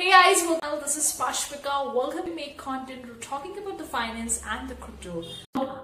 Hey guys, welcome. this is Parshwika. Welcome to Make Content. We're talking about the finance and the crypto.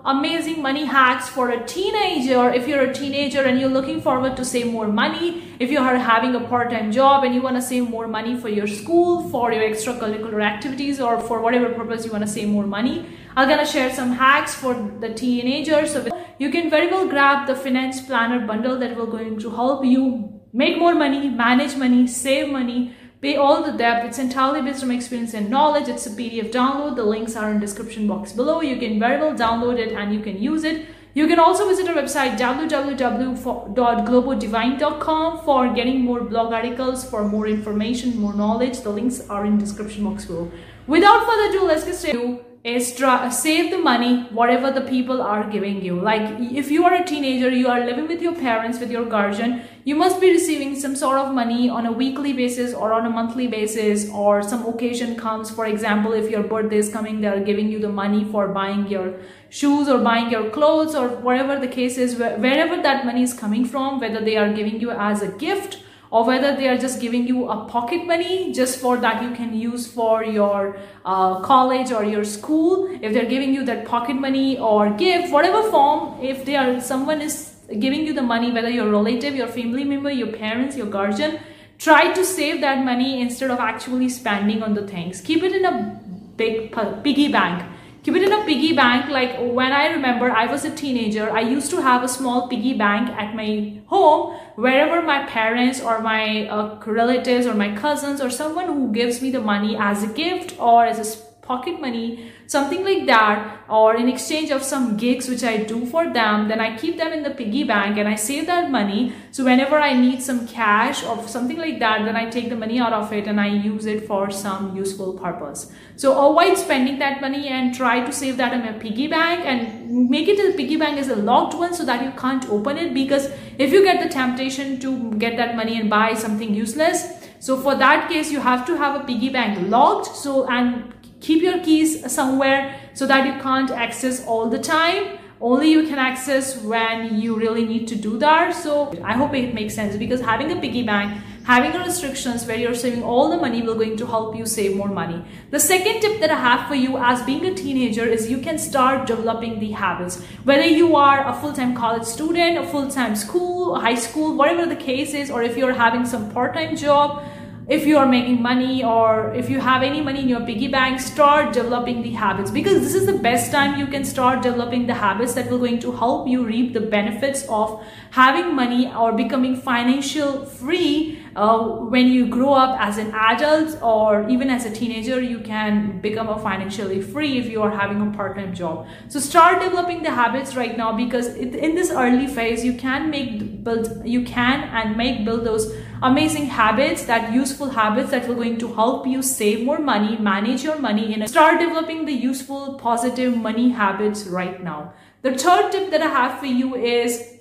Amazing money hacks for a teenager. If you're a teenager and you're looking forward to save more money, if you are having a part-time job and you want to save more money for your school, for your extracurricular activities, or for whatever purpose you want to save more money, I'm gonna share some hacks for the teenagers. So you can very well grab the finance planner bundle that will going to help you make more money, manage money, save money pay all the debt. It's entirely based on experience and knowledge. It's a PDF download. The links are in description box below. You can very well download it and you can use it. You can also visit our website www.globodivine.com for getting more blog articles, for more information, more knowledge. The links are in description box below. Without further ado, let's get started is save the money whatever the people are giving you. Like if you are a teenager you are living with your parents with your guardian you must be receiving some sort of money on a weekly basis or on a monthly basis or some occasion comes. For example if your birthday is coming they are giving you the money for buying your shoes or buying your clothes or whatever the case is. Wherever that money is coming from whether they are giving you as a gift or whether they are just giving you a pocket money just for that you can use for your uh, college or your school. If they're giving you that pocket money or gift whatever form if they are someone is giving you the money whether your relative your family member your parents your guardian try to save that money instead of actually spending on the things. Keep it in a big piggy bank keep it in a piggy bank like when i remember i was a teenager. I used to have a small piggy bank at my home wherever my parents or my uh, relatives or my cousins or someone who gives me the money as a gift or as a pocket money something like that or in exchange of some gigs which I do for them then I keep them in the piggy bank and I save that money. So whenever I need some cash or something like that then I take the money out of it and I use it for some useful purpose. So avoid spending that money and try to save that in a piggy bank and make it a piggy bank as a locked one so that you can't open it because if you get the temptation to get that money and buy something useless so for that case you have to have a piggy bank locked so and keep your keys somewhere so that you can't access all the time. Only you can access when you really need to do that. So i hope it makes sense because having a piggy bank having restrictions where you're saving all the money will going to help you save more money. The second tip that i have for you as being a teenager is you can start developing the habits. Whether you are a full-time college student a full-time school high school whatever the case is or if you're having some part-time job if you are making money or if you have any money in your piggy bank start developing the habits. Because this is the best time you can start developing the habits that will going to help you reap the benefits of having money or becoming financial free uh, when you grow up as an adult or even as a teenager you can become a financially free if you are having a part-time job. So start developing the habits right now because it, in this early phase you can make build you can and make build those amazing habits that useful habits that will going to help you save more money manage your money and start developing the useful positive money habits right now. The third tip that i have for you is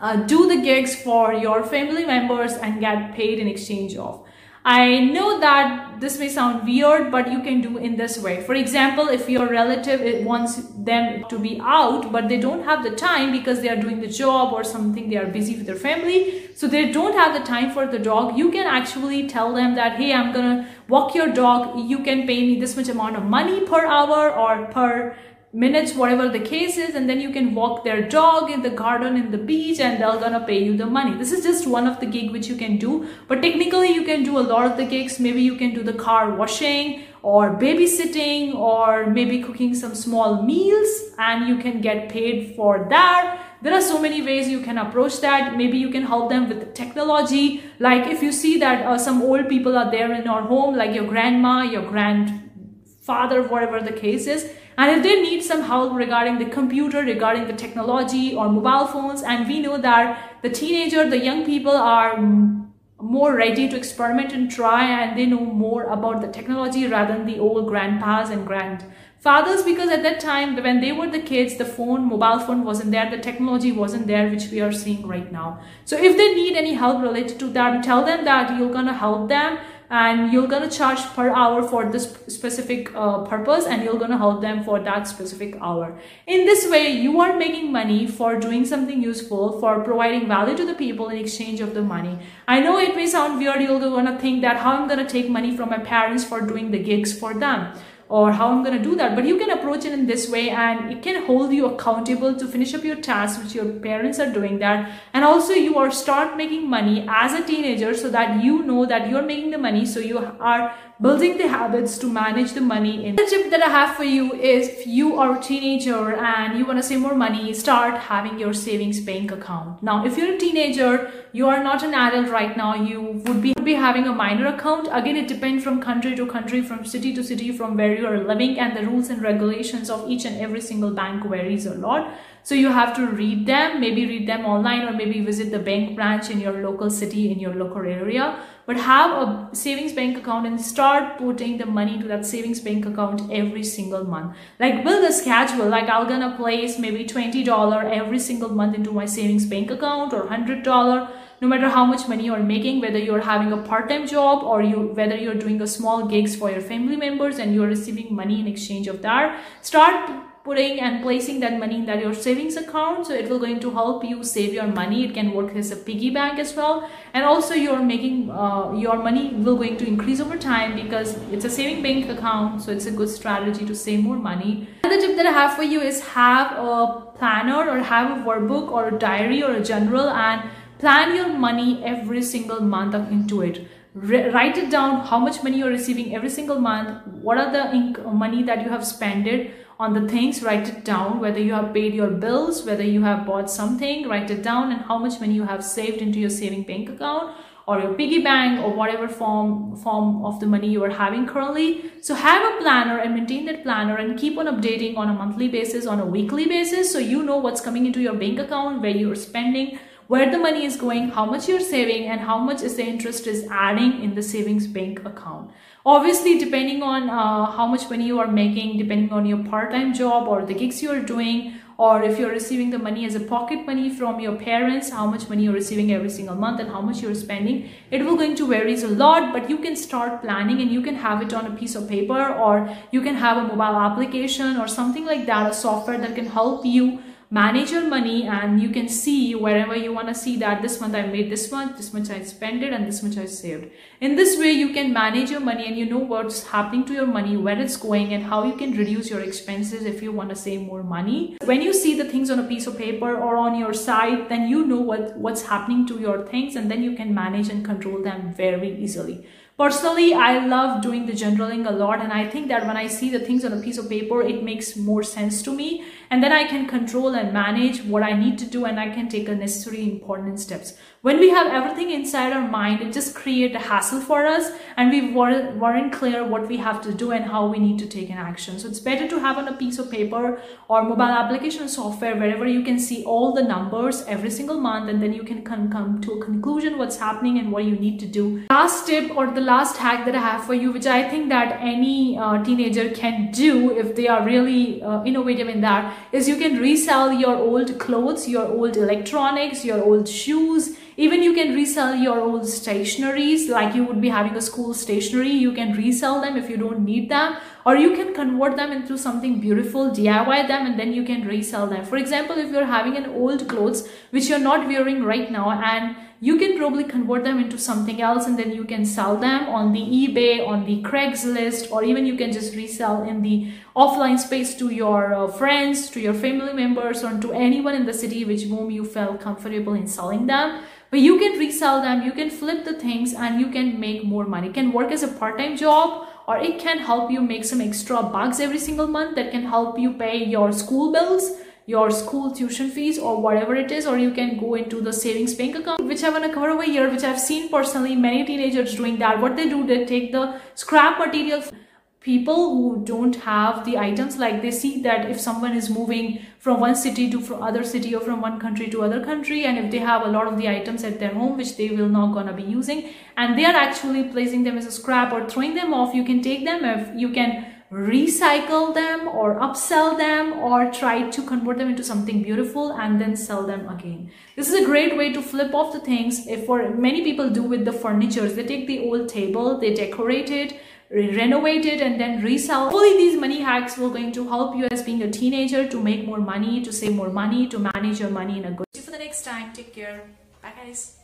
uh, do the gigs for your family members and get paid in exchange of I know that this may sound weird, but you can do in this way. For example, if your relative wants them to be out, but they don't have the time because they are doing the job or something, they are busy with their family. So they don't have the time for the dog. You can actually tell them that, hey, I'm to walk your dog. You can pay me this much amount of money per hour or per minutes whatever the case is and then you can walk their dog in the garden in the beach and they're gonna pay you the money. This is just one of the gig which you can do but technically you can do a lot of the gigs. Maybe you can do the car washing or babysitting or maybe cooking some small meals and you can get paid for that. There are so many ways you can approach that. Maybe you can help them with the technology. Like if you see that uh, some old people are there in our home like your grandma your grandfather whatever the case is and if they need some help regarding the computer, regarding the technology or mobile phones, and we know that the teenager, the young people are more ready to experiment and try and they know more about the technology rather than the old grandpas and grandfathers because at that time when they were the kids the phone mobile phone wasn't there the technology wasn't there which we are seeing right now. So if they need any help related to that tell them that you're gonna help them and you're gonna charge per hour for this specific uh, purpose and you're gonna help them for that specific hour. In this way you are making money for doing something useful for providing value to the people in exchange of the money. I know it may sound weird you're gonna think that how i'm gonna take money from my parents for doing the gigs for them or how I'm going to do that. But you can approach it in this way and it can hold you accountable to finish up your tasks which your parents are doing that. And also you are start making money as a teenager so that you know that you're making the money. So you are building the habits to manage the money in. The tip that I have for you is if you are a teenager and you want to save more money, start having your savings bank account. Now, if you're a teenager, you are not an adult right now, you would be, be having a minor account. Again, it depends from country to country, from city to city, from where you are living and the rules and regulations of each and every single bank varies a lot. So you have to read them, maybe read them online or maybe visit the bank branch in your local city, in your local area. But have a savings bank account and start putting the money to that savings bank account every single month. Like build a schedule, like I'm gonna place maybe $20 every single month into my savings bank account or $100 no matter how much money you're making whether you're having a part-time job or you whether you're doing a small gigs for your family members and you're receiving money in exchange of that start putting and placing that money in that your savings account. So it will going to help you save your money. It can work as a piggy bank as well. And also you're making uh, your money will going to increase over time because it's a saving bank account. So it's a good strategy to save more money. Another tip that i have for you is have a planner or have a workbook or a diary or a journal and plan your money every single month into it. Write it down how much money you're receiving every single month. What are the money that you have spent it on the things write it down whether you have paid your bills whether you have bought something write it down and how much money you have saved into your saving bank account or your piggy bank or whatever form form of the money you are having currently. So have a planner and maintain that planner and keep on updating on a monthly basis on a weekly basis so you know what's coming into your bank account where you're spending where the money is going, how much you're saving, and how much is the interest is adding in the savings bank account. Obviously, depending on uh, how much money you are making, depending on your part-time job or the gigs you are doing, or if you're receiving the money as a pocket money from your parents, how much money you're receiving every single month and how much you're spending, it will going to varies a lot, but you can start planning and you can have it on a piece of paper or you can have a mobile application or something like that, a software that can help you manage your money and you can see wherever you want to see that this month I made this much, this much I spent it and this much I saved. In this way, you can manage your money and you know what's happening to your money, where it's going and how you can reduce your expenses if you want to save more money. When you see the things on a piece of paper or on your site, then you know what, what's happening to your things and then you can manage and control them very easily. Personally, I love doing the journaling a lot and I think that when I see the things on a piece of paper, it makes more sense to me and then I can control and manage what I need to do and I can take the necessary important steps. When we have everything inside our mind, it just creates a hassle for us and we weren't clear what we have to do and how we need to take an action. So it's better to have on a piece of paper or mobile application software wherever you can see all the numbers every single month and then you can come to a conclusion what's happening and what you need to do. Last tip or the last hack that I have for you, which I think that any uh, teenager can do if they are really uh, innovative in that, is you can resell your old clothes, your old electronics, your old shoes, even you can resell your old stationaries like you would be having a school stationery. You can resell them if you don't need them or you can convert them into something beautiful, DIY them and then you can resell them. For example, if you're having an old clothes which you're not wearing right now and you can probably convert them into something else and then you can sell them on the eBay, on the Craigslist, or even you can just resell in the offline space to your uh, friends, to your family members, or to anyone in the city which whom you felt comfortable in selling them. But you can resell them you can flip the things and you can make more money. It can work as a part-time job or it can help you make some extra bucks every single month that can help you pay your school bills your school tuition fees or whatever it is or you can go into the savings bank account which i want to cover over here which i've seen personally many teenagers doing that. What they do they take the scrap material. People who don't have the items like they see that if someone is moving from one city to from other city or from one country to other country and if they have a lot of the items at their home which they will not gonna be using and they are actually placing them as a scrap or throwing them off you can take them if you can recycle them or upsell them or try to convert them into something beautiful and then sell them again. This is a great way to flip off the things. If for many people do with the furnitures, they take the old table, they decorate it, renovate it and then resell. Hopefully these money hacks will going to help you as being a teenager to make more money, to save more money, to manage your money in a good. way. See you for the next time. Take care. Bye guys.